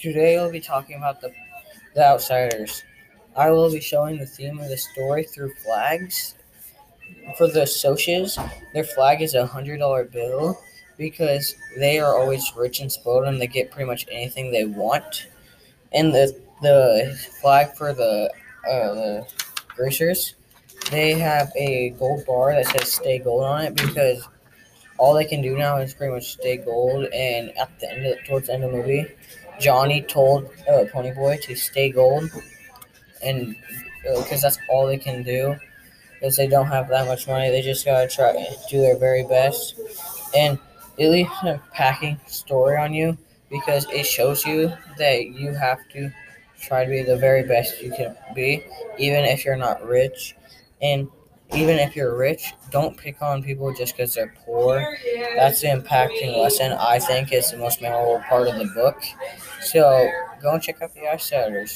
Today I'll be talking about the, the Outsiders. I will be showing the theme of the story through flags. For the Socs, their flag is a hundred dollar bill because they are always rich and spoiled and they get pretty much anything they want. And the the flag for the uh, the Greasers, they have a gold bar that says "Stay Gold" on it because all they can do now is pretty much stay gold. And at the end, of, towards the end of the movie, Johnny told uh, Ponyboy to stay gold, and because uh, that's all they can do, because they don't have that much money, they just gotta try and do their very best, and it leaves a packing story on you because it shows you that you have to try to be the very best you can be, even if you're not rich, and even if you're rich, don't pick on people just because they're poor. That's the impacting lesson I think is the most memorable part of the book. So go and check out the Outsiders.